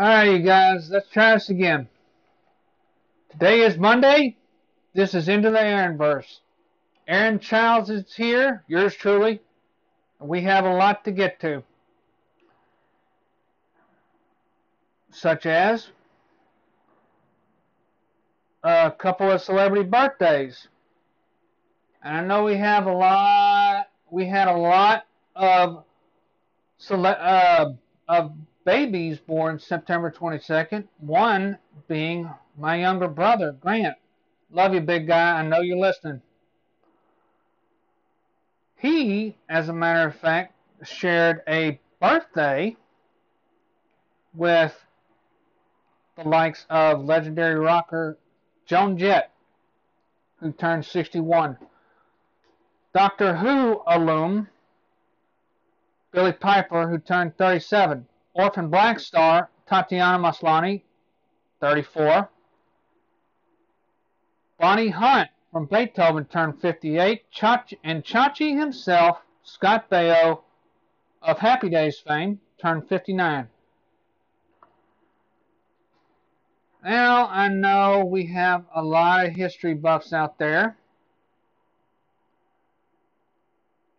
Alright, you guys, let's try this again. Today is Monday. This is Into the Aaronverse. Aaron Childs is here, yours truly. We have a lot to get to. Such as a couple of celebrity birthdays. And I know we have a lot, we had a lot of, cele- uh, of babies born September 22nd, one being my younger brother, Grant. Love you, big guy. I know you're listening. He, as a matter of fact, shared a birthday with the likes of legendary rocker Joan Jett, who turned 61. Doctor Who alum Billie Piper, who turned 37. Orphan Black star Tatiana Maslany, 34. Bonnie Hunt from Beethoven turned 58. Chachi, and Chachi himself, Scott Baio of Happy Days fame, turned 59. Now, I know we have a lot of history buffs out there.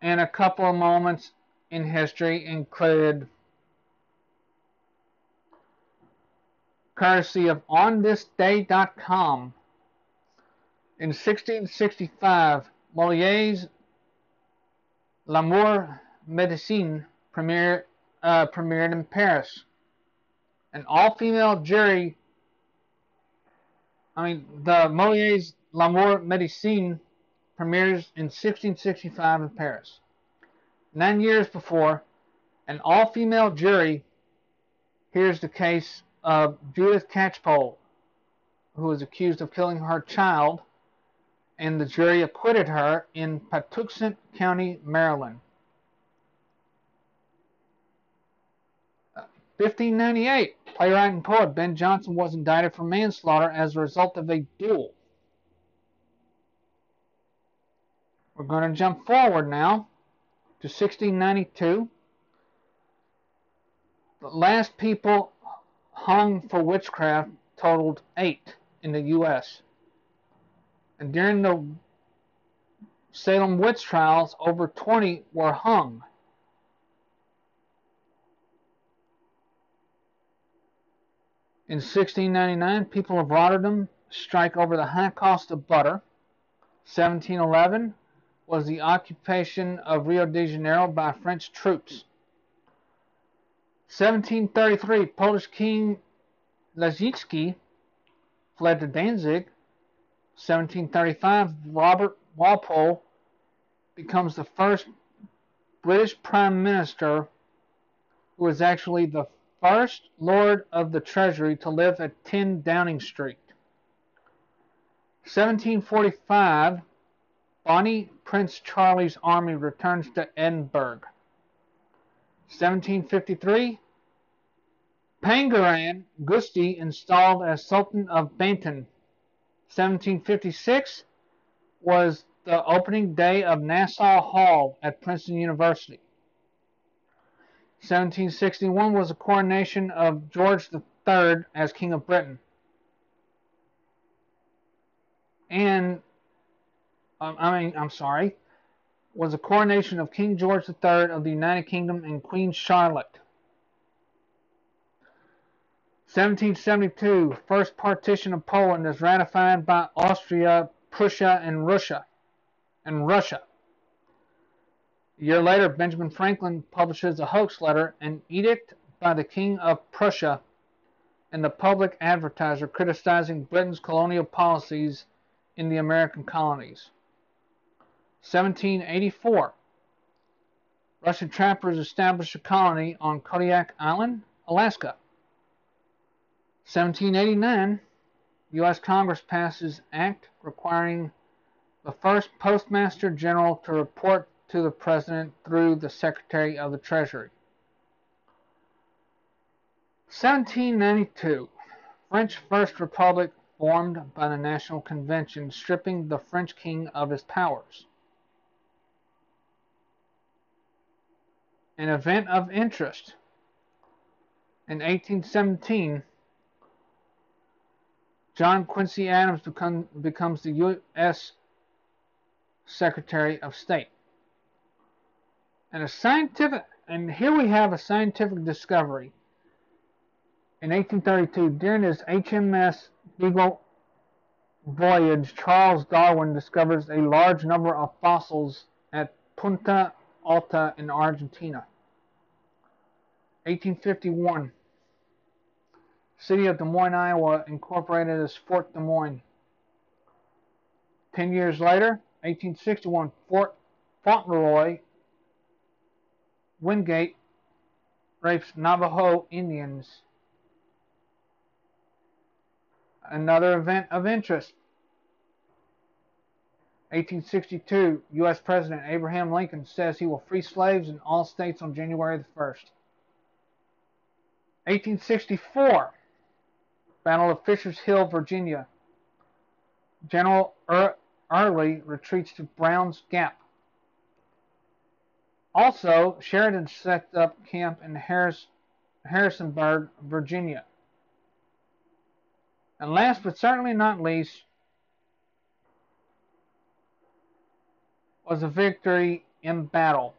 And a couple of moments in history include courtesy of onthisday.com. In 1665, Moliere's L'amour médecin premiered, uh, premiered in Paris. An all-female jury, I mean, the Moliere's L'amour médecin premieres in 1665 in Paris. Nine years before, an all-female jury hears the case of Judith Catchpole, who was accused of killing her child, and the jury acquitted her in Patuxent County, Maryland. 1598, playwright and poet Ben Jonson was indicted for manslaughter as a result of a duel. We're going to jump forward now to 1692. The last people hung for witchcraft totaled eight in the U.S. And during the Salem witch trials, over 20 were hung. In 1699, people of Rotterdam strike over the high cost of butter. 1711 was the occupation of Rio de Janeiro by French troops. 1733, Polish King Leszczyński fled to Danzig. 1735, Robert Walpole becomes the first British Prime Minister who is actually the first Lord of the Treasury to live at 10 Downing Street. 1745, Bonnie Prince Charlie's army returns to Edinburgh. 1753, Pangeran Gusti installed as Sultan of Banten. 1756 was the opening day of Nassau Hall at Princeton University. 1761 was the coronation of George III as King of Britain. And, um, I mean, I'm sorry, was the coronation of King George III of the United Kingdom and Queen Charlotte. 1772, first partition of Poland is ratified by Austria, Prussia, and Russia. And Russia. A year later, Benjamin Franklin publishes a hoax letter, an edict by the King of Prussia and the Public Advertiser criticizing Britain's colonial policies in the American colonies. 1784, Russian trappers establish a colony on Kodiak Island, Alaska. 1789, U.S. Congress passes Act requiring the first Postmaster General to report to the President through the Secretary of the Treasury. 1792, French First Republic formed by the National Convention, stripping the French king of his powers. An event of interest In 1817, John Quincy Adams become, becomes the U.S. Secretary of State. And a scientific, and here we have a scientific discovery. In 1832, during his HMS Beagle voyage, Charles Darwin discovers a large number of fossils at Punta Alta in Argentina. 1851, City of Des Moines, Iowa, incorporated as Fort Des Moines. Ten years later, 1861, Fort Fauntleroy, Wingate, rapes Navajo Indians. Another event of interest. 1862, U.S. President Abraham Lincoln says he will free slaves in all states on January the 1st. 1864, Battle of Fisher's Hill, Virginia. General Early retreats to Brown's Gap. Also, Sheridan set up camp in Harris, Harrisonburg, Virginia. And last but certainly not least, was a victory in battle.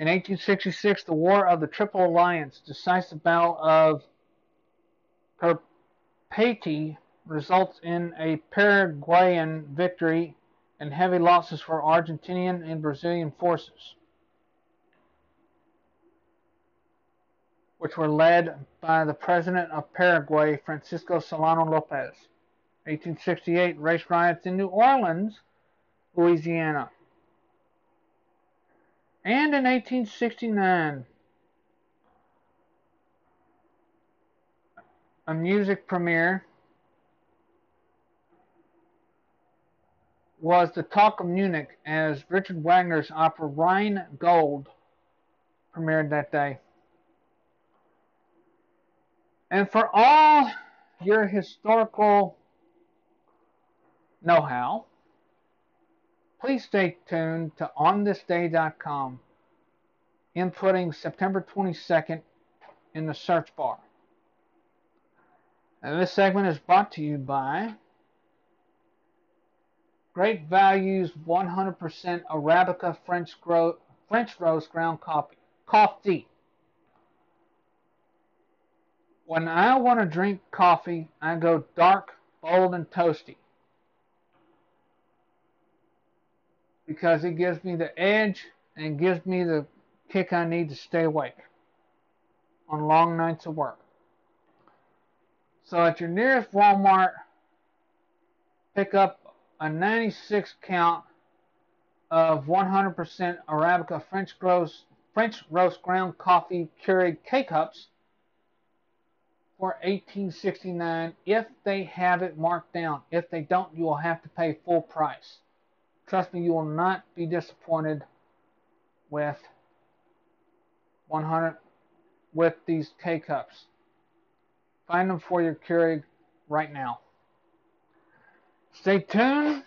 In 1866, the War of the Triple Alliance, decisive battle of Papeete, results in a Paraguayan victory and heavy losses for Argentinian and Brazilian forces, which were led by the president of Paraguay, Francisco Solano Lopez. 1868, race riots in New Orleans, Louisiana. And in 1869, a music premiere was the talk of Munich as Richard Wagner's opera Rhine Gold premiered that day. And for all your historical know how, please stay tuned to onthisday.com, inputting September 22nd in the search bar. And this segment is brought to you by Great Values 100% Arabica French, Gro- French roast ground coffee. Coffee. When I want to drink coffee, I go dark, bold, and toasty. Because it gives me the edge and gives me the kick I need to stay awake on long nights of work. So at your nearest Walmart, pick up a 96 count of 100% Arabica French roast, French roast ground coffee Keurig K cups for 1869 if they have it marked down. If they don't, you will have to pay full price. Trust me, you will not be disappointed with 100 with these K cups. Find them for your Keurig right now. Stay tuned.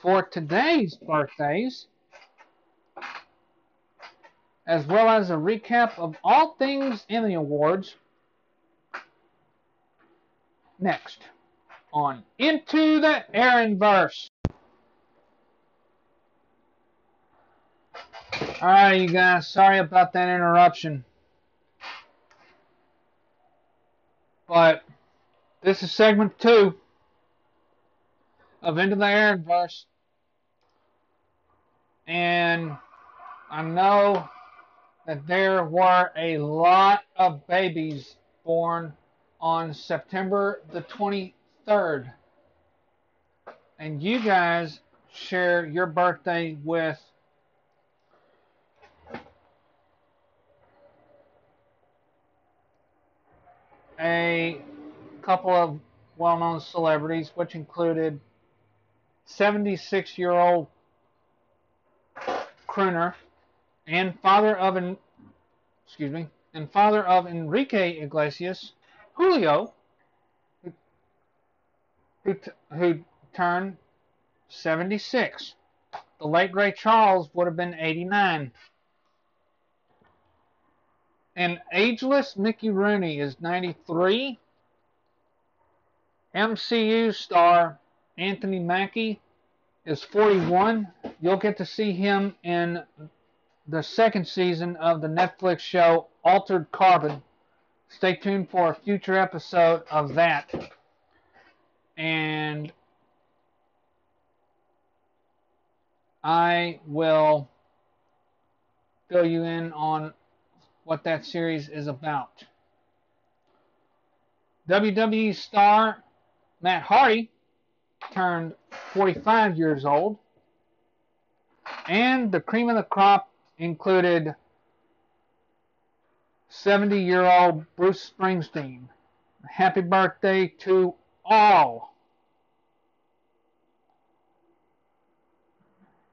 For today's birthdays, as well as a recap of all things Emmy Awards, next on Into the Aaronverse. Alright, you guys, sorry about that interruption. But this is segment two of Into the Aaronverse. And I know that there were a lot of babies born on September the 23rd. And you guys share your birthday with a couple of well known celebrities, which included 76 year old crooner and father of excuse me and father of Enrique Iglesias, Julio, who who, t- who turned 76. The late Ray Charles would have been 89. And ageless Mickey Rooney is 93. MCU star Anthony Mackie is 41. You'll get to see him in the second season of the Netflix show Altered Carbon. Stay tuned for a future episode of that. And I will fill you in on what that series is about. WWE star Matt Hardy turned 45 years old, and the cream of the crop included 70 year old Bruce Springsteen. Happy birthday to all.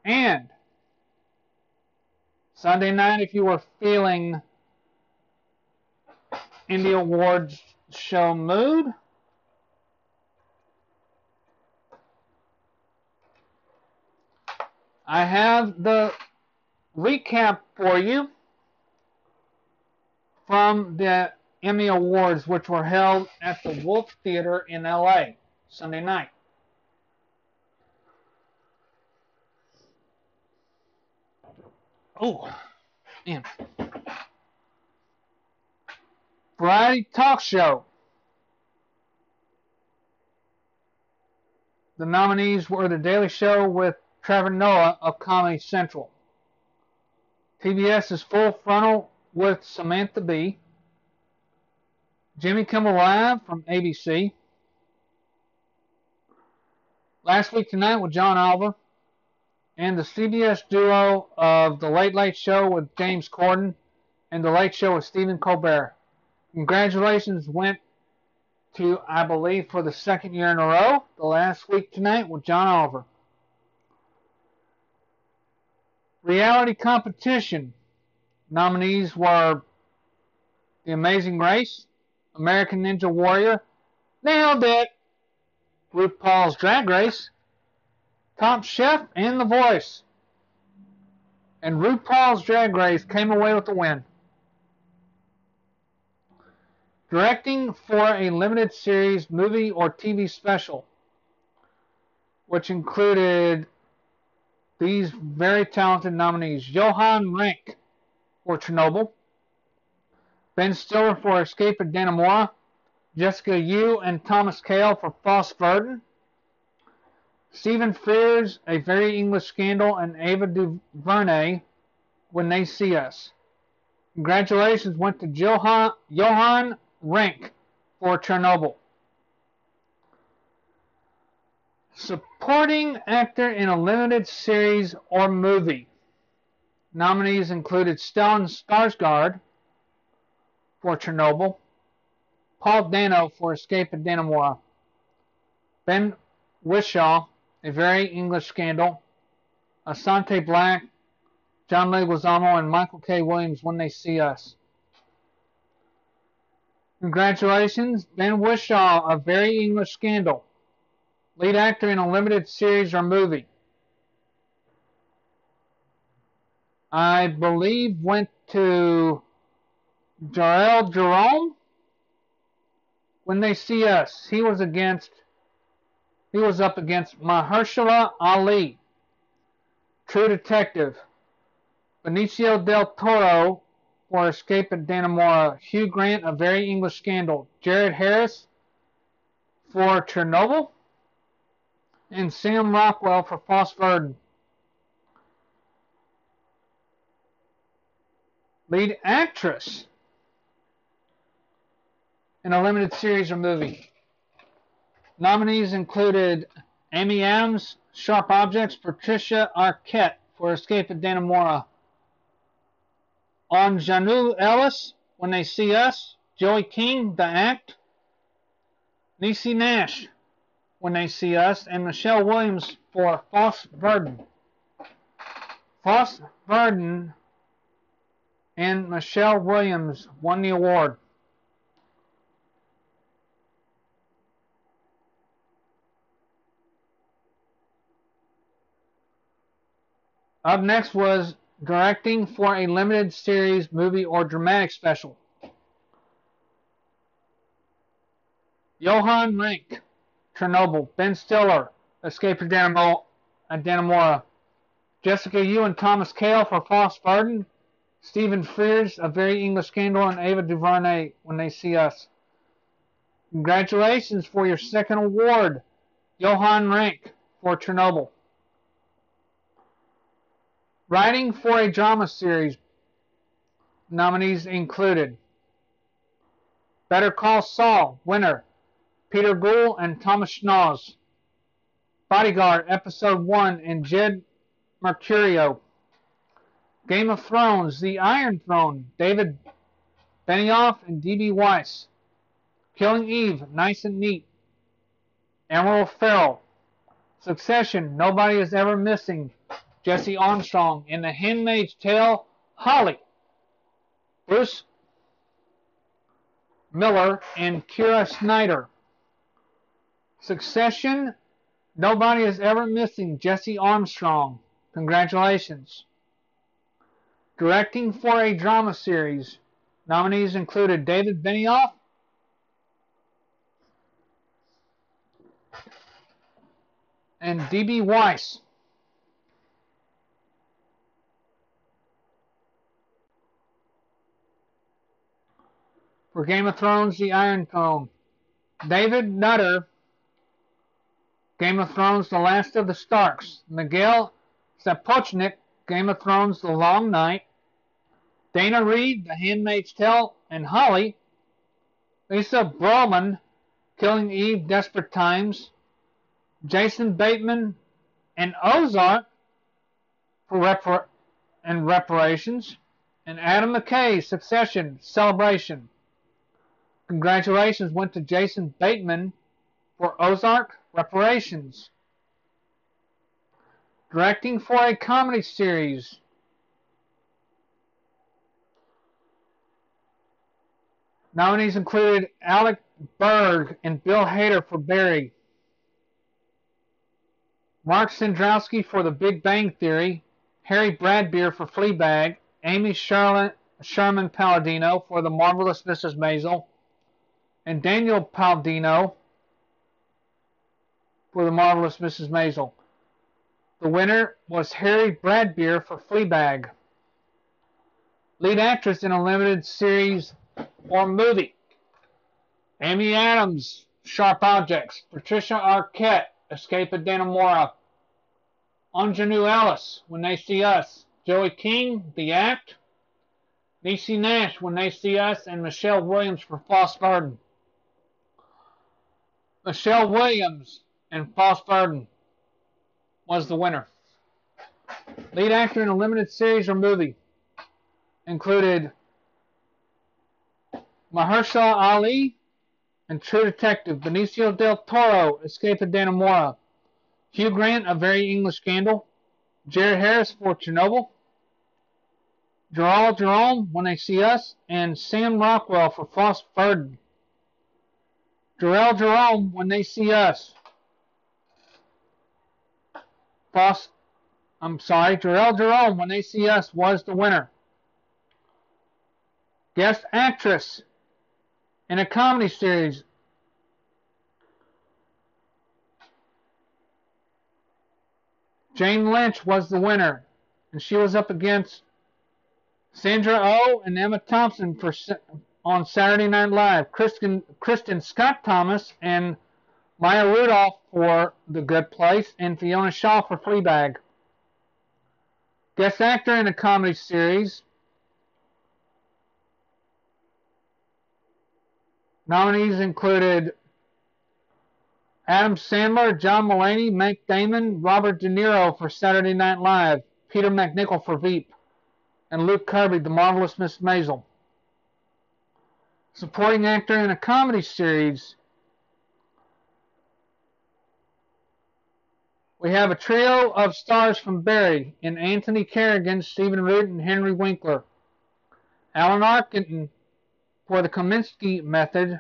And Sunday night, if you were feeling Indie Awards show mood, I have the recap for you from the Emmy Awards, which were held at the Wolf Theater in LA Sunday night. Oh, man. Variety Talk Show. The nominees were The Daily Show with Trevor Noah of Comedy Central. TBS's Full Frontal with Samantha Bee. Jimmy Kimmel Live from ABC. Last Week Tonight with John Oliver. And the CBS duo of The Late Late Show with James Corden and The Late Show with Stephen Colbert. Congratulations went to, I believe, for the second year in a row, The Last Week Tonight with John Oliver. Reality competition nominees were The Amazing Race, American Ninja Warrior, nailed it, RuPaul's Drag Race, Top Chef, and The Voice. And RuPaul's Drag Race came away with the win. Directing for a limited series, movie, or TV special, which included these very talented nominees Johan Renck for Chernobyl, Ben Stiller for Escape at Dannemora, Jessica Yu and Thomas Kail for Fosse/Verdon, Stephen Frears, A Very English Scandal, and Ava DuVernay, When They See Us. Congratulations went to Johan, Johan Renck for Chernobyl. Supporting actor in a limited series or movie. Nominees included Stellan Skarsgård for Chernobyl, Paul Dano for Escape at Dannemora, Ben Whishaw, A Very English Scandal, Asante Blackk, John Leguizamo, and Michael K. Williams when they see us. Congratulations, Ben Whishaw, A Very English Scandal, lead actor in a limited series or movie. I believe went to Jharrel Jerome. When they see us, he was against, he was up against Mahershala Ali, True Detective, Benicio del Toro for Escape at Dannemora, Hugh Grant, A Very English Scandal, Jared Harris for Chernobyl, and Sam Rockwell for Fosse/Verdon. Lead actress in a limited series or movie. Nominees included Amy Adams, Sharp Objects, Patricia Arquette for Escape at Dannemora, Aunjanue Ellis, When They See Us, Joey King, The Act, Niecy Nash, when they see us, and Michelle Williams for Fosse/Verdon. False Burden and Michelle Williams won the award. Up next was directing for a limited series, movie, or dramatic special. Johan Renck. Chernobyl. Ben Stiller, Escape of Dannemora. Jessica Yu and Thomas Kail for Fosse/Verdon. Stephen Frears, A Very English Scandal, and Ava DuVernay, When They See Us. Congratulations for your second award, Johan Renck for Chernobyl. Writing for a drama series. Nominees included Better Call Saul, winner, Peter Gould and Thomas Schnauz. Bodyguard, Episode 1, and Jed Mercurio. Game of Thrones, The Iron Throne, David Benioff and D.B. Weiss. Killing Eve, Nice and Neat. Emerald Fennell. Succession, Nobody is Ever Missing, Jesse Armstrong. In The Handmaid's Tale, Holly. Bruce Miller and Kira Snyder. Succession, Nobody is Ever Missing, Jesse Armstrong. Congratulations. Directing for a drama series. Nominees included David Benioff, and D.B. Weiss. For Game of Thrones, The Iron Throne. David Nutter, Game of Thrones, The Last of the Starks. Miguel Sapochnik, Game of Thrones, The Long Night. Daina Reid, The Handmaid's Tale, and Holly. Lisa Brühlmann, Killing Eve, Desperate Times. Jason Bateman, and Ozark for repar- and reparations. And Adam McKay, Succession, Celebration. Congratulations went to Jason Bateman for Ozark Reparations. Directing for a comedy series. Nominees included Alec Berg and Bill Hader for Barry. Mark Cendrowski for The Big Bang Theory. Harry Bradbeer for Fleabag. Amy Charlotte, Sherman Palladino for The Marvelous Mrs. Maisel. And Daniel Palladino for The Marvelous Mrs. Maisel. The winner was Harry Bradbeer for Fleabag. Lead actress in a limited series or movie. Amy Adams, Sharp Objects. Patricia Arquette, Escape of Dannemora. Aunjanue Ellis, When They See Us. Joey King, The Act. Niecy Nash, When They See Us. And Michelle Williams for Fosse/Verdon. Michelle Williams and Fosse/Verdon was the winner. Lead actor in a limited series or movie included Mahershala Ali and True Detective, Benicio del Toro, Escape of Dannemora, Hugh Grant, A Very English Scandal, Jared Harris for Chernobyl, Gerald Jerome, When They See Us, and Sam Rockwell for Foss Verdon. Jharrel Jerome, When They See Us. I'm sorry, Jharrel Jerome, When They See Us was the winner. Guest actress in a comedy series. Jane Lynch was the winner, and she was up against Sandra Oh and Emma Thompson for on Saturday Night Live. Kristen, Kristin Scott Thomas and Maya Rudolph for The Good Place, and Fiona Shaw for Fleabag. Guest actor in a comedy series. Nominees included Adam Sandler, John Mulaney, Matt Damon, Robert De Niro for Saturday Night Live, Peter MacNicol for Veep, and Luke Kirby, The Marvelous Miss Maisel. Supporting actor in a comedy series. We have a trio of stars from Barry in Anthony Carrigan, Stephen Root, and Henry Winkler. Alan Arkin for the Kominsky Method,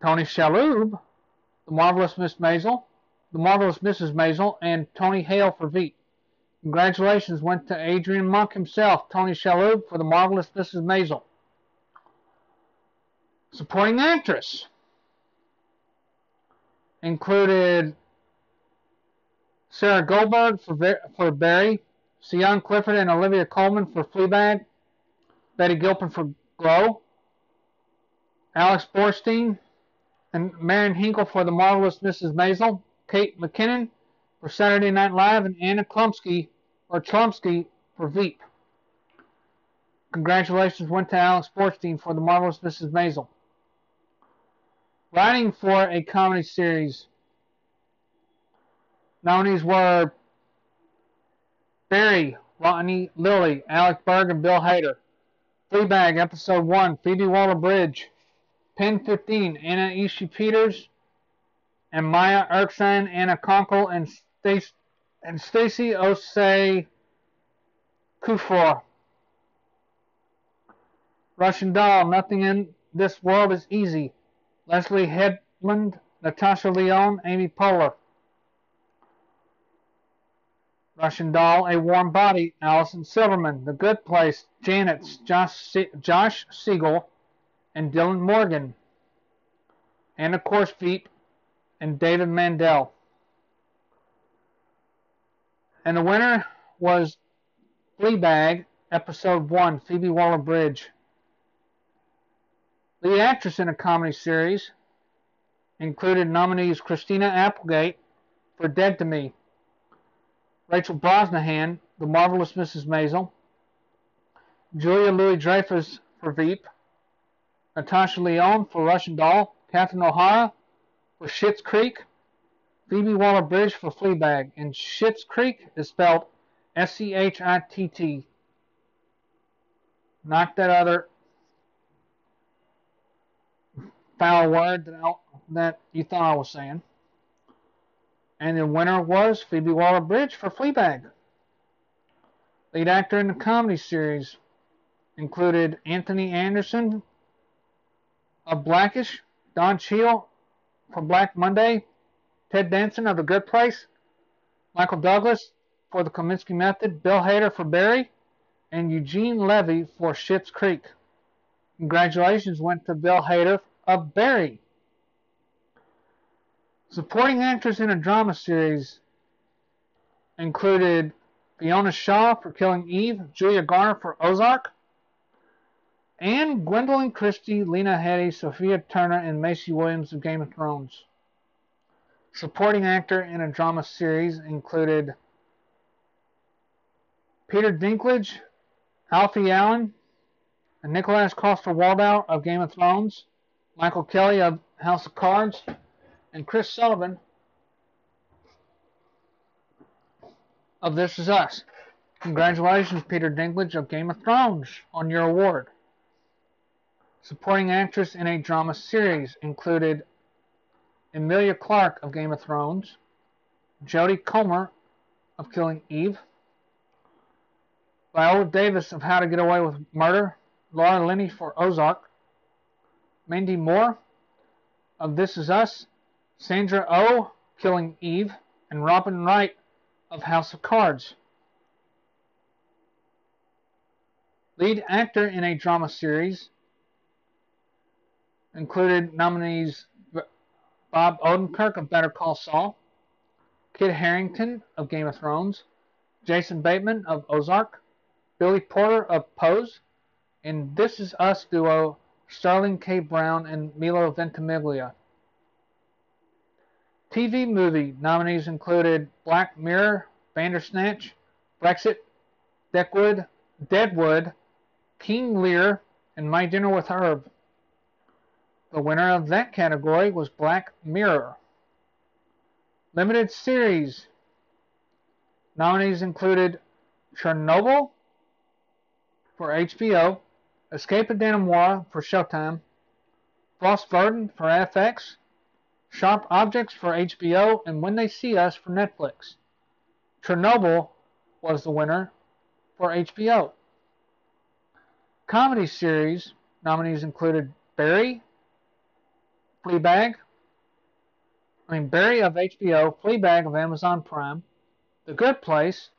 Tony Shalhoub, The Marvelous Miss Maisel, The Marvelous Mrs. Maisel, and Tony Hale for Veep. Congratulations went to Adrian Monk himself, Tony Shalhoub, for the marvelous Mrs. Maisel. Supporting actress included Sarah Goldberg for, for Barry, Sian Clifford and Olivia Colman for Fleabag, Betty Gilpin for Glow, Alex Borstein and Marin Hinkle for The Marvelous Mrs. Maisel, Kate McKinnon for Saturday Night Live, and Anna Klumsky or Chlumsky for Veep. Congratulations went to Alex Borstein for The Marvelous Mrs. Maisel. Writing for a comedy series. Nominees were Barry, Rodney Lilly, Alec Berg, and Bill Hader. Fleabag, Episode 1, Phoebe Waller-Bridge. Pen 15, Anna Ishii Peters, and Maya Erskine, Anna Konkle, and Stacy and Stacey Osei Kuffour. Russian Doll, Nothing in This World is Easy. Leslie Headland, Natasha Lyonne, Amy Poehler. Russian Doll, A Warm Body, Allison Silverman. The Good Place, Janet's, Josh, Josh Siegel, and Dylan Morgan. And of course, Veep and David Mandel. And the winner was Fleabag, Episode 1, Phoebe Waller Bridge. The actress in a comedy series included nominees Christina Applegate for Dead to Me, Rachel Brosnahan, The Marvelous Mrs. Maisel, Julia Louis Dreyfus for Veep, Natasha Lyonne for Russian Doll, Catherine O'Hara for Schitt's Creek, Phoebe Waller-Bridge for Fleabag, and Schitt's Creek is spelled S-C-H-I-T-T. Not that other foul word that, I, that you thought I was saying. And the winner was Phoebe Waller-Bridge for Fleabag. Lead actor in the comedy series included Anthony Anderson of Blackish, Don Cheadle for Black Monday, Ted Danson of The Good Place, Michael Douglas for The Kominsky Method, Bill Hader for Barry, and Eugene Levy for Schitt's Creek. Congratulations went to Bill Hader of Barry. Supporting actors in a drama series included Fiona Shaw for Killing Eve, Julia Garner for Ozark, and Gwendoline Christie, Lena Headey, Sophia Turner, and Maisie Williams of Game of Thrones. Supporting actor in a drama series included Peter Dinklage, Alfie Allen, and Nicholas Coster-Waldau of Game of Thrones, Michael Kelly of House of Cards, and Chris Sullivan of This Is Us. Congratulations, Peter Dinklage of Game of Thrones, on your award. Supporting actress in a drama series included Emilia Clarke of Game of Thrones, Jodie Comer of Killing Eve, Viola Davis of How to Get Away with Murder, Laura Linney for Ozark, Mandy Moore of This Is Us, Sandra O, oh, Killing Eve, and Robin Wright of House of Cards. Lead actor in a drama series included nominees Bob Odenkirk of Better Call Saul, Kit Harington of Game of Thrones, Jason Bateman of Ozark, Billy Porter of Pose, and This Is Us duo Sterling K. Brown and Milo Ventimiglia. TV movie nominees included Black Mirror, Bandersnatch, Brexit, Deadwood, Deadwood, King Lear, and My Dinner with Herb. The winner of that category was Black Mirror. Limited series nominees included Chernobyl for HBO, Escape of Dannemora for Showtime, Fosse/Verdon for FX, Sharp Objects for HBO, and When They See Us for Netflix. Chernobyl was the winner for HBO. Comedy series nominees included Barry, Fleabag, I mean Barry of HBO, Fleabag of Amazon Prime, The Good Place,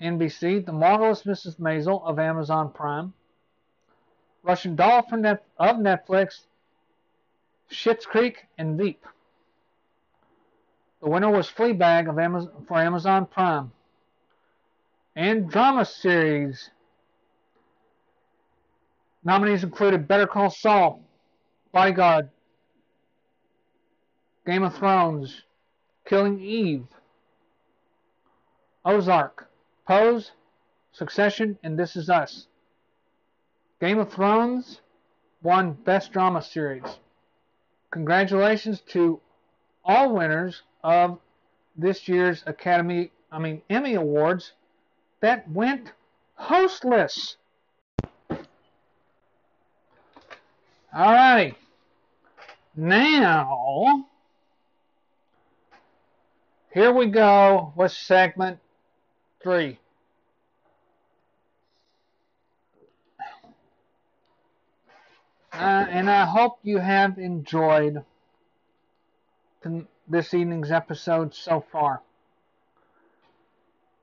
NBC, The Marvelous Mrs. Maisel of Amazon Prime, Russian Doll Net- of Netflix, Schitt's Creek, and Veep. The winner was Fleabag of Amazon, for Amazon Prime. And drama series. Nominees included Better Call Saul, Bodyguard, Game of Thrones, Killing Eve, Ozark, Pose, Succession, and This Is Us. Game of Thrones won Best Drama Series. Congratulations to all winners of this year's Academy, I mean Emmy Awards that went hostless. Alrighty. Now, here we go with segment three. Uh, and I hope you have enjoyed this evening's episode so far.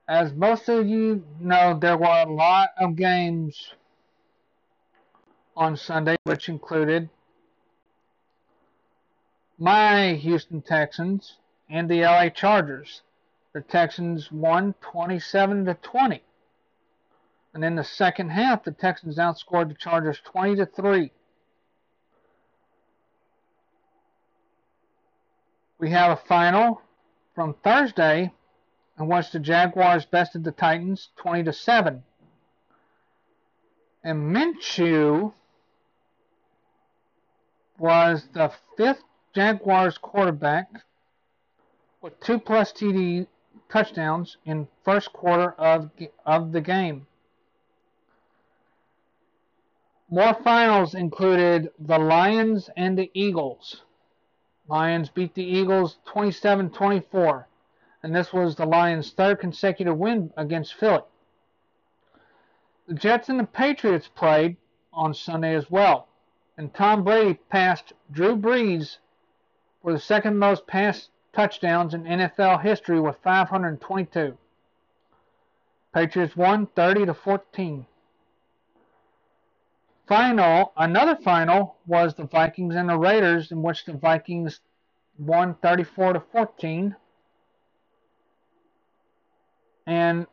As most of you know, there were a lot of games on Sunday, which included my Houston Texans and the LA Chargers. The Texans won 27 to 20. And in the second half, the Texans outscored the Chargers 20 to 3. We have a final from Thursday in which the Jaguars bested the Titans 20 to 7. And Minshew was the fifth Jaguars quarterback with two plus TD touchdowns in first quarter of of the game. More finals included the Lions and the Eagles. Lions beat the Eagles 27-24, and this was the Lions' third consecutive win against Philly. The Jets and the Patriots played on Sunday as well, and Tom Brady passed Drew Brees for the second most pass touchdowns in NFL history with 522. Patriots won 30 to 14. Final, another final was the Vikings and the Raiders, in which the Vikings won 34 to 14. And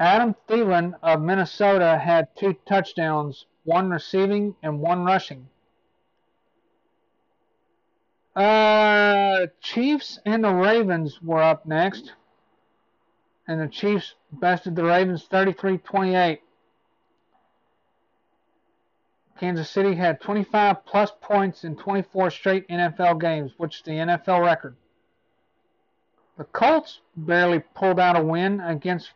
Adam Thielen of Minnesota had two touchdowns, one receiving and one rushing. Uh, Chiefs and the Ravens were up next. And the Chiefs bested the Ravens 33 28. Kansas City had 25 plus points in 24 straight NFL games, which is the NFL record. The Colts barely pulled out a win against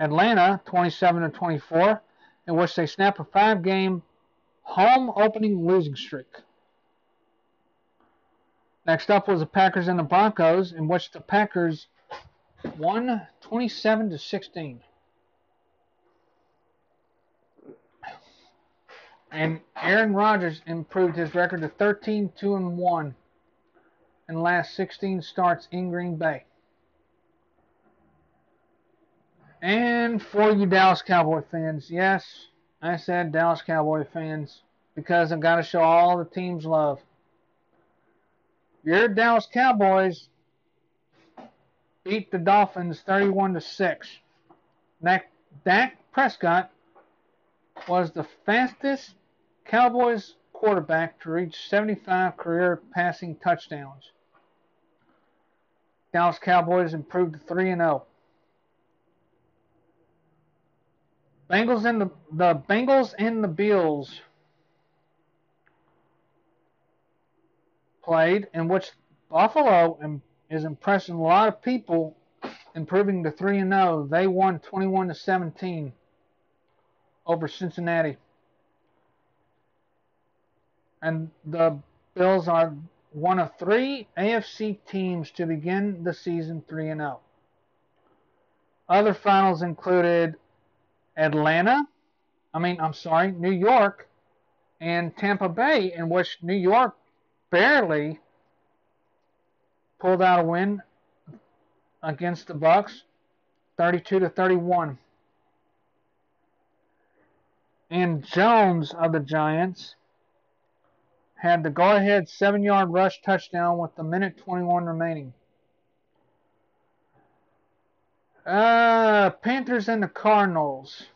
Atlanta 27 to 24, in which they snapped a five game home opening losing streak. Next up was the Packers and the Broncos, in which the Packers won 27 to 16. And Aaron Rodgers improved his record to 13 2 and 1 in last 16 starts in Green Bay. And for you Dallas Cowboy fans, yes, I said Dallas Cowboy fans because I've got to show all the teams love. Your Dallas Cowboys beat the Dolphins 31 to 6. Dak Prescott was the fastest Cowboys quarterback to reach 75 career passing touchdowns. Dallas Cowboys improved to 3 and 0. Bengals and the the Bengals and the Bills played in which Buffalo is impressing a lot of people improving to 3 and 0. They won 21 to 17 over Cincinnati and the Bills are one of three AFC teams to begin the season 3 and 0. Other finals included Atlanta, I mean, I'm sorry, New York, and Tampa Bay, in which New York barely pulled out a win against the Bucks, 32 to 31. And Jones of the Giants had the go-ahead seven-yard rush touchdown with the minute 21 remaining. Uh, Panthers and the Cardinals.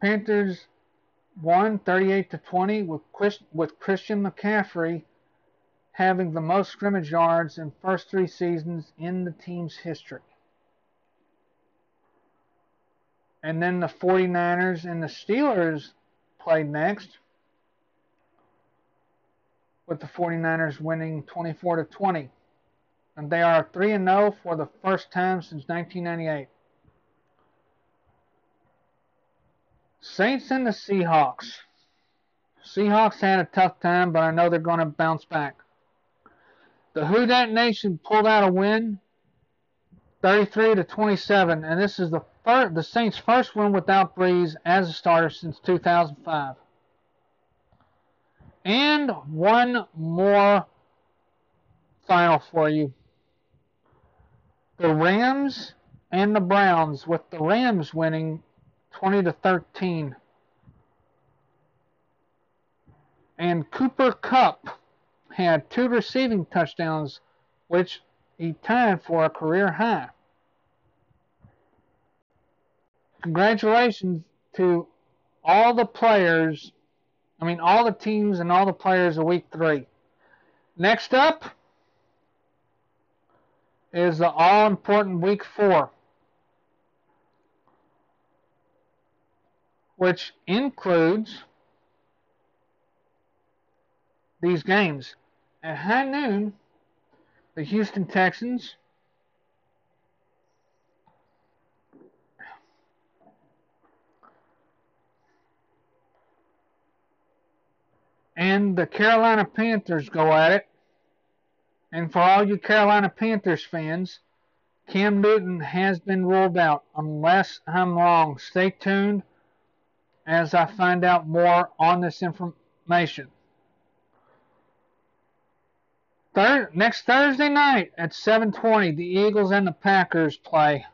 Panthers won 38 to 20 with Chris, with Christian McCaffrey having the most scrimmage yards in first three seasons in the team's history. And then the 49ers and the Steelers played next with the 49ers winning 24 to 20. And they are 3 and 0 for the first time since 1998. Saints and the Seahawks. Seahawks had a tough time, but I know they're going to bounce back. The Who Dat Nation pulled out a win, 33 to 27, and this is the the Saints' first win without Brees as a starter since 2005. And one more final for you. The Rams and the Browns, with the Rams winning 20 to 13. And Cooper Kupp had two receiving touchdowns, which he tied for a career high. Congratulations to all the players I mean, all the teams and all the players of week three. Next up is the all important week four, which includes these games. At high noon, the Houston Texans and the Carolina Panthers go at it. And for all you Carolina Panthers fans, Cam Newton has been ruled out, unless I'm wrong. Stay tuned as I find out more on this information. Third, next Thursday night at 7:20, the Eagles and the Packers play.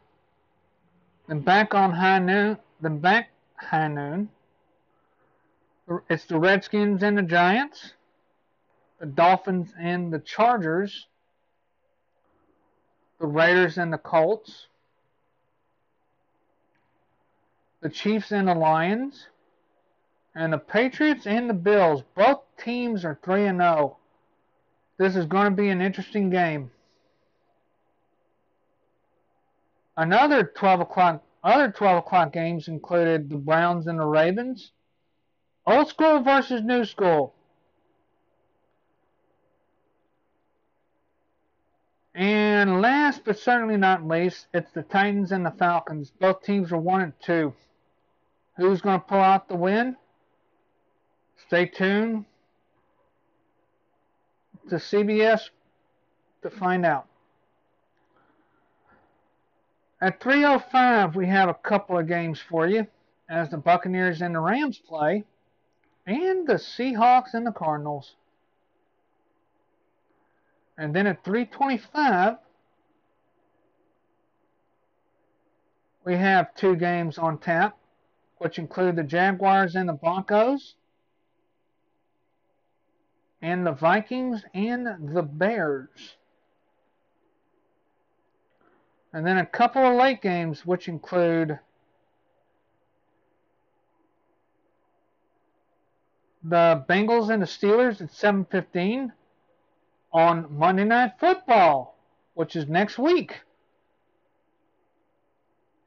Then back on high noon. Then back high noon it's the Redskins and the Giants, the Dolphins and the Chargers, the Raiders and the Colts, the Chiefs and the Lions, and the Patriots and the Bills. Both teams are 3 and 0. This is going to be an interesting game. Another 12 o'clock other 12 o'clock games included the Browns and the Ravens, Old school versus new school. And last but certainly not least, it's the Titans and the Falcons. Both teams are 1 and 2. Who's going to pull out the win? Stay tuned to CBS to find out. At 3:05 we have a couple of games for you as the Buccaneers and the Rams play and the Seahawks and the Cardinals. And then at 325, we have two games on tap, which include the Jaguars and the Broncos, and the Vikings and the Bears. And then a couple of late games, which include the Bengals and the Steelers at 7:15 on Monday Night Football, which is next week.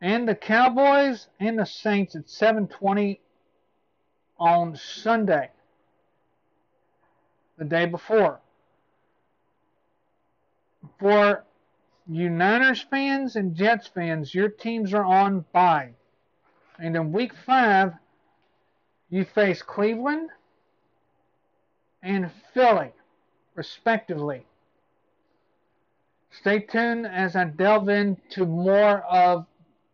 And the Cowboys and the Saints at 7:20 on Sunday, the day before. For you Niners fans and Jets fans, your teams are on bye. And in week five, you face Cleveland, and Philly, respectively. Stay tuned as I delve into more of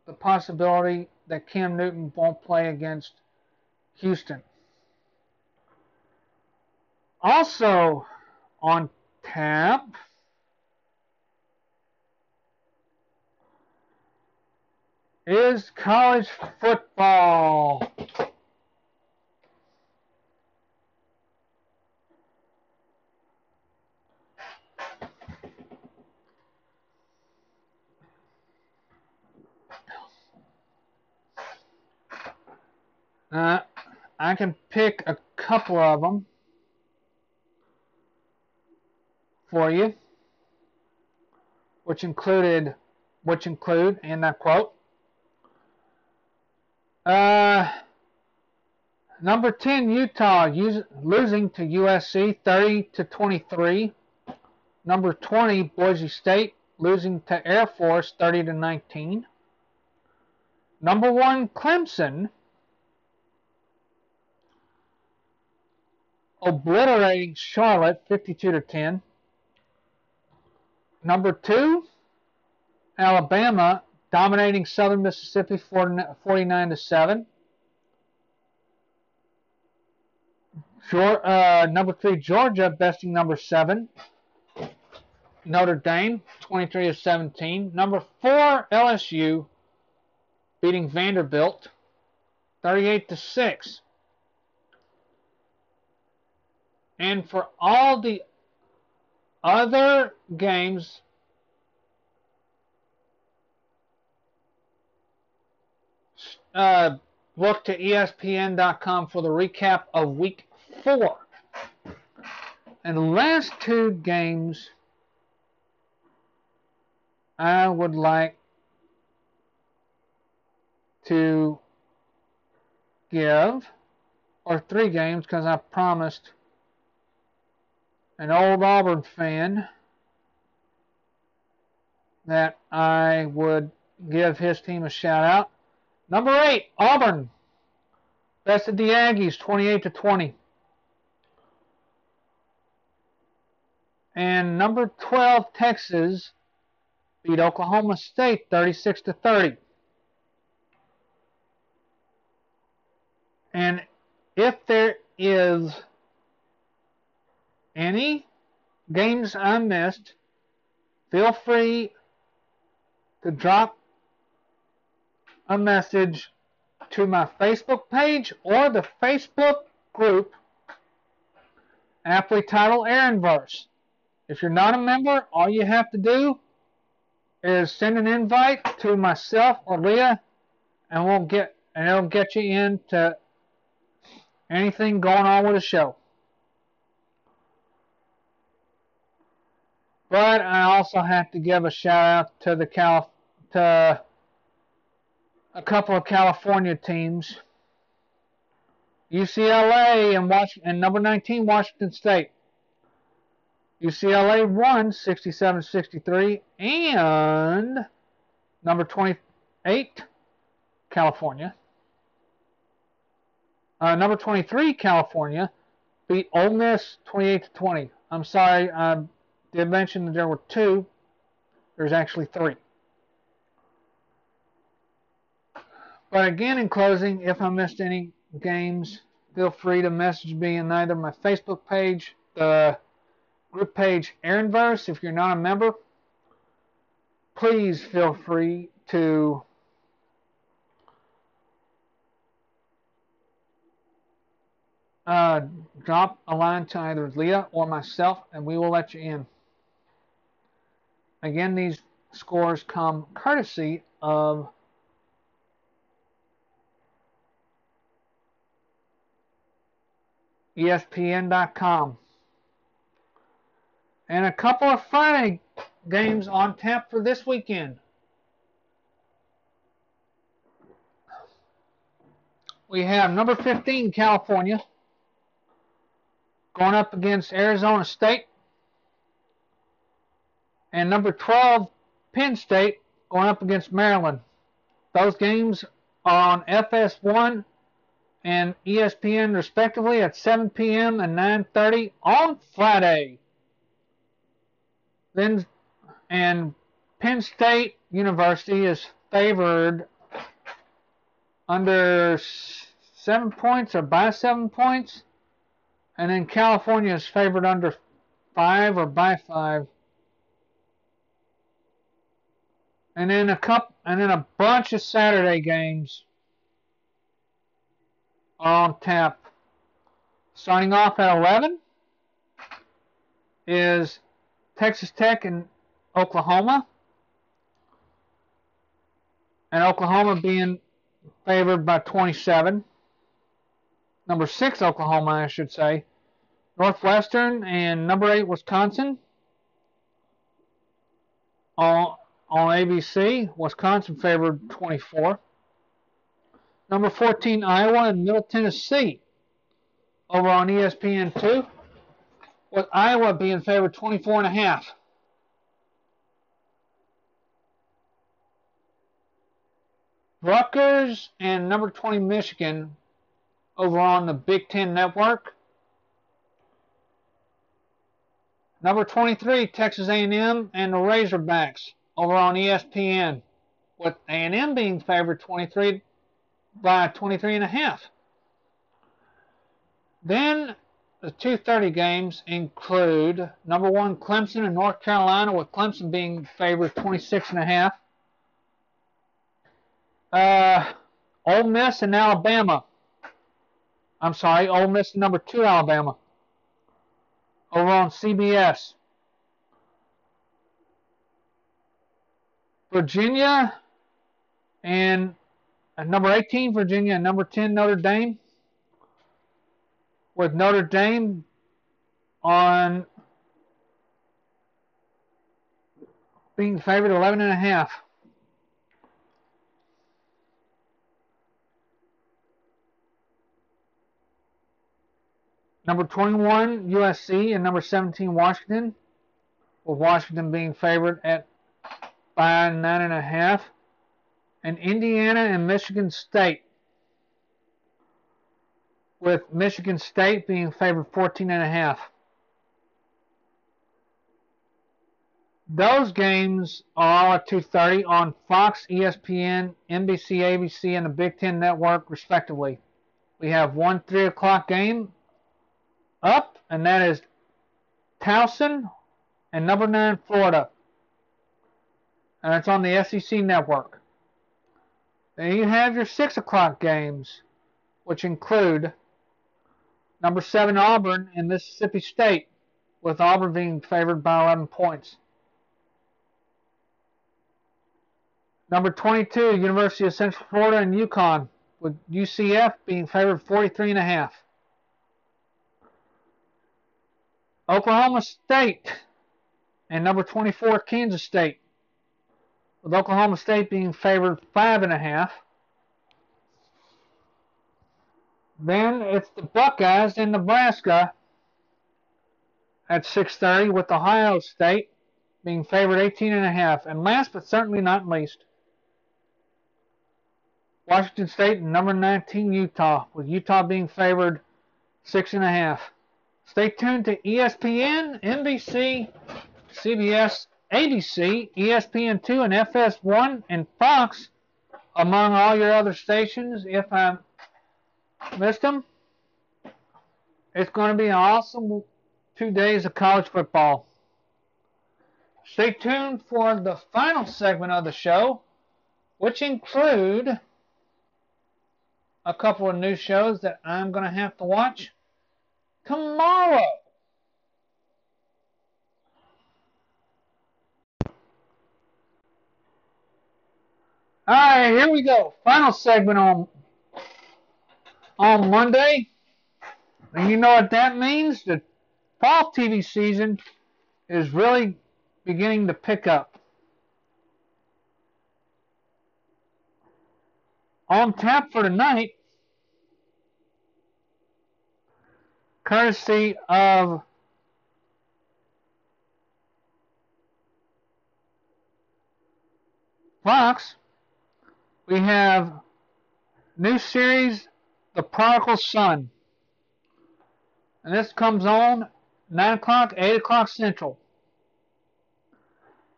the possibility that Cam Newton won't play against Houston. Also on tap is college football. Uh, I can pick a couple of them for you, which included, which include, and I quote, uh, number 10, Utah Utes, losing to USC 30 to 23. Number 20, Boise State losing to Air Force 30 to 19. Number 1, Clemson obliterating Charlotte 52 to 10. Number 2, Alabama dominating Southern Mississippi 49 to 7. Uh, number 3, Georgia besting number 7. Notre Dame 23 to 17. Number 4, LSU beating Vanderbilt 38 to 6. And for all the other games, uh, look to ESPN.com for the recap of week four. And the last two games I would like to give, or three games because I promised an old Auburn fan that I would give his team a shout out. Number eight, Auburn bested the Aggies 28 to 20. And number 12, Texas beat Oklahoma State 36 to 30. And if there is any games I missed, feel free to drop a message to my Facebook page or the Facebook group aptly titled Aaronverse. If you're not a member, all you have to do is send an invite to myself or Leah, and we'll get and it'll get you into anything going on with the show. But I also have to give a shout out to the Calif to a couple of California teams. UCLA and, and number 19 Washington State. UCLA won 67-63 and number 28 California. Uh, number 23 California beat Ole Miss 28 to 20. I'm sorry, I did mention that there were two. There's actually three. But again, in closing, if I missed any games, feel free to message me in either my Facebook page, the group page Aaronverse. If you're not a member, please feel free to uh, drop a line to either Leah or myself, and we will let you in. Again, these scores come courtesy of ESPN.com. And a couple of Friday games on tap for this weekend. We have number 15, California, going up against Arizona State and number 12, Penn State, going up against Maryland. Those games are on FS1 and ESPN respectively at 7 p.m. and 9:30 on Friday. Then and Penn State University is favored under 7 points or by 7 points and then California is favored under 5 or by 5 and then a couple and then a bunch of Saturday games on tap. Starting off at 11 is Texas Tech and Oklahoma. And Oklahoma being favored by 27. Number 6 Oklahoma, I should say. Northwestern and number 8 Wisconsin. On, on ABC, Wisconsin favored 24. Number 14 Iowa and Middle Tennessee over on ESPN2 with Iowa being favored 24 and a half. Rutgers and number 20 Michigan over on the Big Ten Network. Number 23 Texas A&M and the Razorbacks over on ESPN with A&M being favored 23 by 23 and a half. Then the 2:30 games include number one Clemson and North Carolina, with Clemson being favored 26 and a half. Uh, Ole Miss and Alabama. I'm sorry, Ole Miss number two Alabama. Over on CBS. Virginia and uh, number 18 Virginia and number 10 Notre Dame. With Notre Dame on being favored 11 and a half. Number 21, USC, and number 17, Washington, with Washington being favored at by nine and a half, and Indiana and Michigan State, with Michigan State being favored 14 and a half. Those games are all at 2:30 on Fox, ESPN, NBC, ABC, and the Big Ten Network, respectively. We have one three o'clock game up, and that is Towson and number nine Florida. And it's on the SEC network. Then you have your six o'clock games, which include number seven Auburn and Mississippi State, with Auburn being favored by 11 points. Number 22, University of Central Florida and UConn, with UCF being favored 43 and a half. Oklahoma State and number 24 Kansas State, with Oklahoma State being favored five and a half. Then it's the Buckeyes in Nebraska at 6:30 with Ohio State being favored 18 and a half. And last but certainly not least, Washington State and number 19 Utah, with Utah being favored six and a half. Stay tuned to ESPN, NBC, CBS, ABC, ESPN2, and FS1 and Fox, among all your other stations. If I missed them, it's going to be an awesome two days of college football. Stay tuned for the final segment of the show, which include a couple of new shows that I'm going to have to watch tomorrow. All right, here we go. Final segment on on Monday. And you know what that means? The fall TV season is really beginning to pick up. On tap for tonight courtesy of Fox, we have new series, The Prodigal Son. And this comes on 9 o'clock, 8 o'clock Central.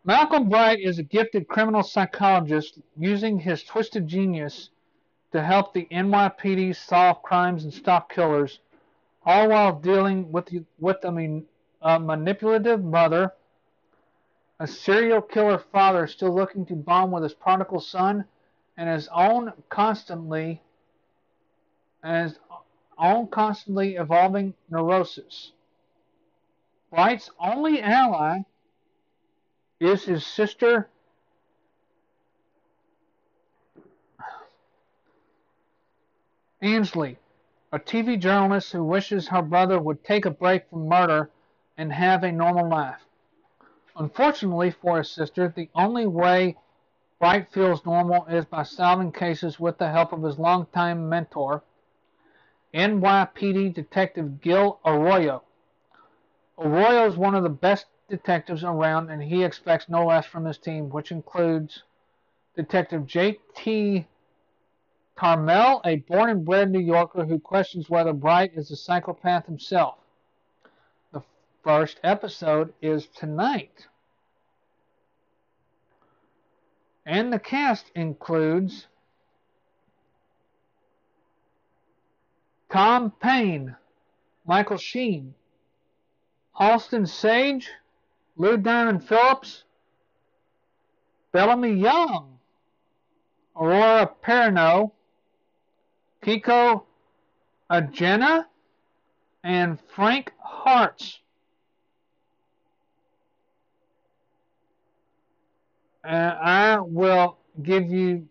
Malcolm Bright is a gifted criminal psychologist using his twisted genius to help the NYPD solve crimes and stop killers all while dealing with with a, a manipulative mother, a serial killer father still looking to bond with his prodigal son and his own constantly and his own constantly evolving neurosis. Bright's only ally is his sister Ainsley, a TV journalist who wishes her brother would take a break from murder and have a normal life. Unfortunately for his sister, the only way Bright feels normal is by solving cases with the help of his longtime mentor, NYPD Detective Gil Arroyo. Arroyo is one of the best detectives around, and he expects no less from his team, which includes Detective J.T. Carmel, a born and bred New Yorker who questions whether Bright is a psychopath himself. The first episode is tonight. And the cast includes Tom Payne, Michael Sheen, Halston Sage, Lou Diamond Phillips, Bellamy Young, Aurora Perrineau, Kiko Agena, and Frank Harts. And I will give you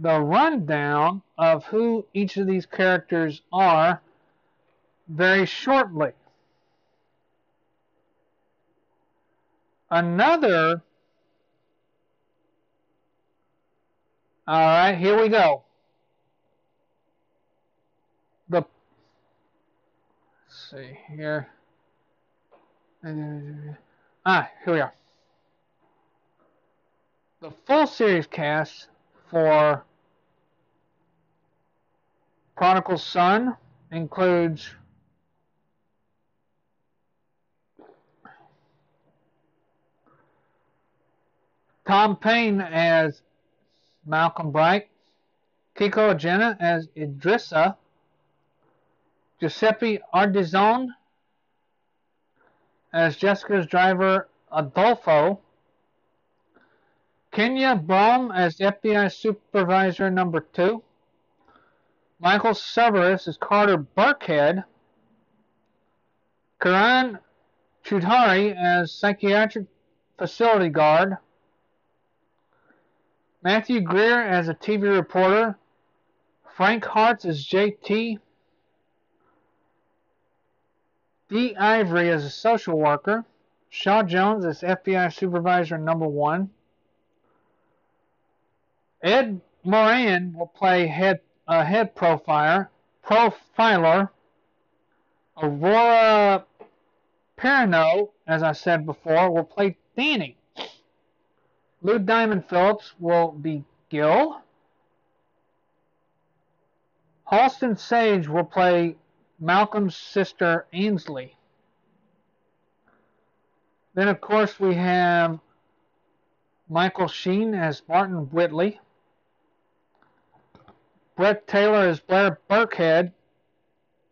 the rundown of who each of these characters are very shortly. Another. All right, here we go. The. Let's see here. Ah, here we are. The full series cast for Prodigal Son includes Tom Payne as Malcolm Bright, Kiko Agena as Idrissa, Giuseppe Ardizon as Jessica's driver Adolfo, Kenya Baum as FBI Supervisor Number 2, Michael Cerveris as Carter Burkhead, Karan Choudhury as Psychiatric Facility Guard, Matthew Greer as a TV reporter, Frank Harts as JT, Dee Ivory as a social worker, Shaw Jones as FBI Supervisor Number 1, Ed Moran will play head uh, head profiler, profiler. Aurora Perrineau, as I said before, will play Danny. Lou Diamond Phillips will be Gil. Halston Sage will play Malcolm's sister Ainsley. Then, of course, we have Michael Sheen as Martin Whitley. Bret Taylor as Blair Burkhead.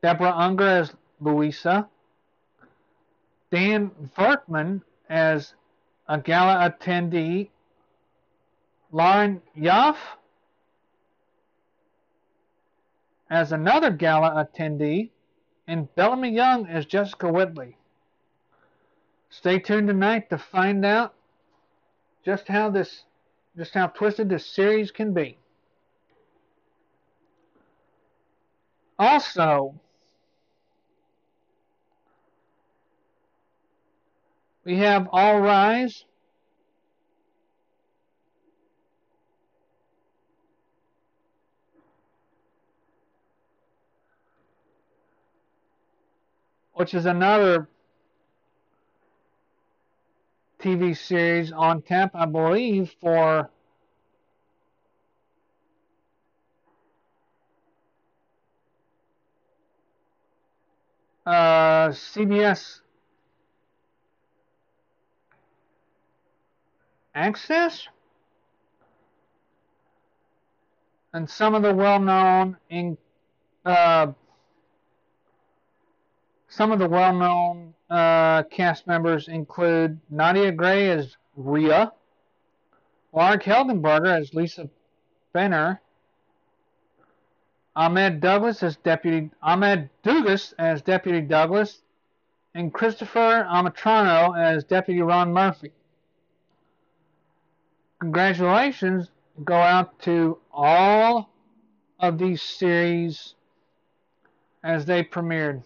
Deborah Unger as Louisa. Dan Verkman as a gala attendee Lauren Yaff as another gala attendee, and Bellamy Young as Jessica Whitley. Stay tuned tonight to find out just how this just how twisted this series can be. Also, we have All Rise. Which is another TV series on tap, I believe, for uh, CBS Access? And some of the well-known in uh, some of the well-known uh, cast members include Nadia Gray as Rhea, Marg Helgenberger as Lisa Benner, Ahmed Douglas as Deputy Ahmed Dugas as Deputy Douglas, and Christopher Amatrano as Deputy Ron Murphy. Congratulations go out to all of these series as they premiered.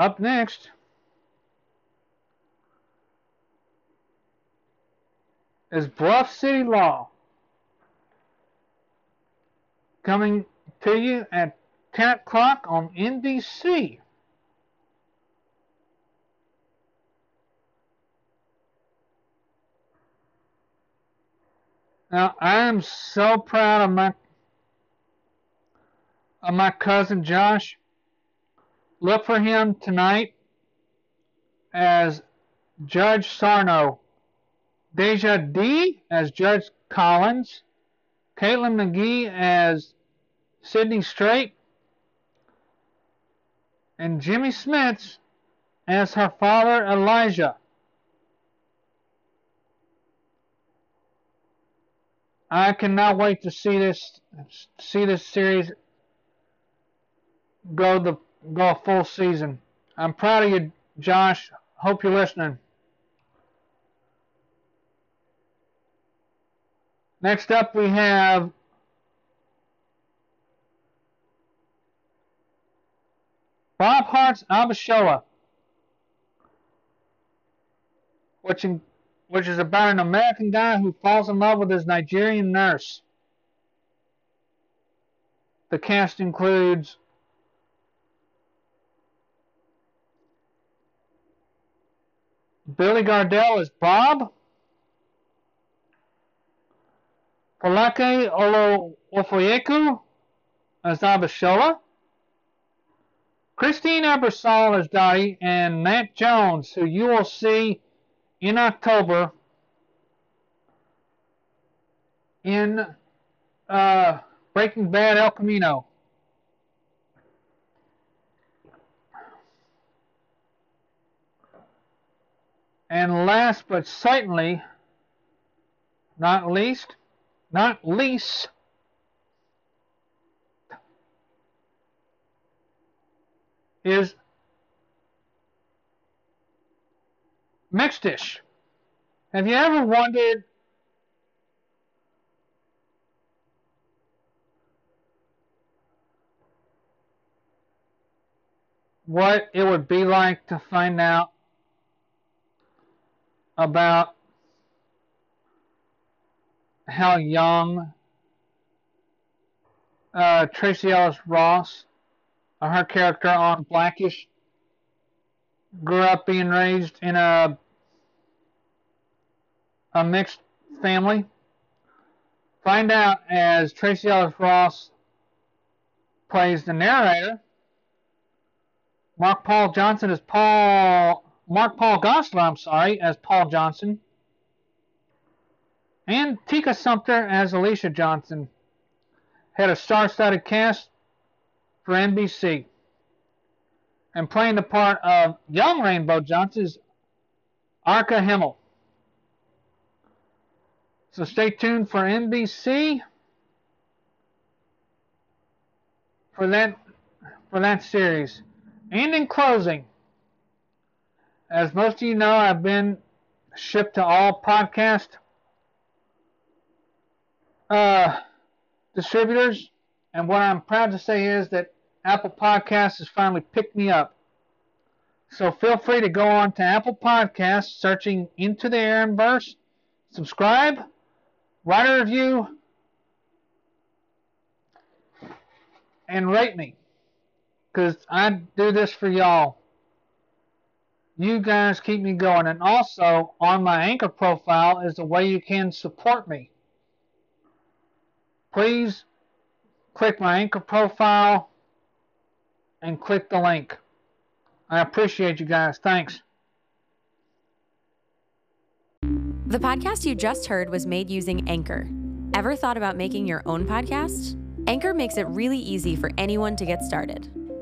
Up next is Bluff City Law coming to you at 10 o'clock on NBC. Now I am so proud of my of my cousin Josh. Look for him tonight as Judge Sarno, Deja D as Judge Collins, Caitlin McGee as Sydney Strait, and Jimmy Smits as her father Elijah. I cannot wait to see this see this series go the go a full season. I'm proud of you, Josh. Hope you're listening. Next up, we have Bob Hearts Abishola, which, in, which is about an American guy who falls in love with his Nigerian nurse. The cast includes Billy Gardell as Bob. Folake Olo Ofoyeku as Abishola. Christine Ebersole as Dottie, and Matt Jones, who you will see in October in uh, Breaking Bad El Camino. And last but certainly not least, not least, is mixed-ish. Have you ever wondered what it would be like to find out about how young uh, Tracee Ellis Ross, uh, her character on Blackish, grew up being raised in a a mixed family. Find out as Tracee Ellis Ross plays the narrator. Mark Paul Johnson is Paul Mark Paul Gosselaar, I'm sorry, as Paul Johnson, and Tika Sumpter as Alicia Johnson. Had a star-studded cast for NBC. And playing the part of young Rainbow Johnson is Himmel. So stay tuned for NBC for that for that series. And in closing, as most of you know, I've been shipped to all podcast uh, distributors, and what I'm proud to say is that Apple Podcasts has finally picked me up. So feel free to go on to Apple Podcasts, searching Into the Aaronverse, subscribe, write a review, and rate me. Because I do this for y'all you guys keep me going. And also, on my Anchor profile is the way you can support me. Please click my Anchor profile and click the link. I appreciate you guys. Thanks. The podcast you just heard was made using Anchor. Ever thought about making your own podcast? Anchor makes it really easy for anyone to get started.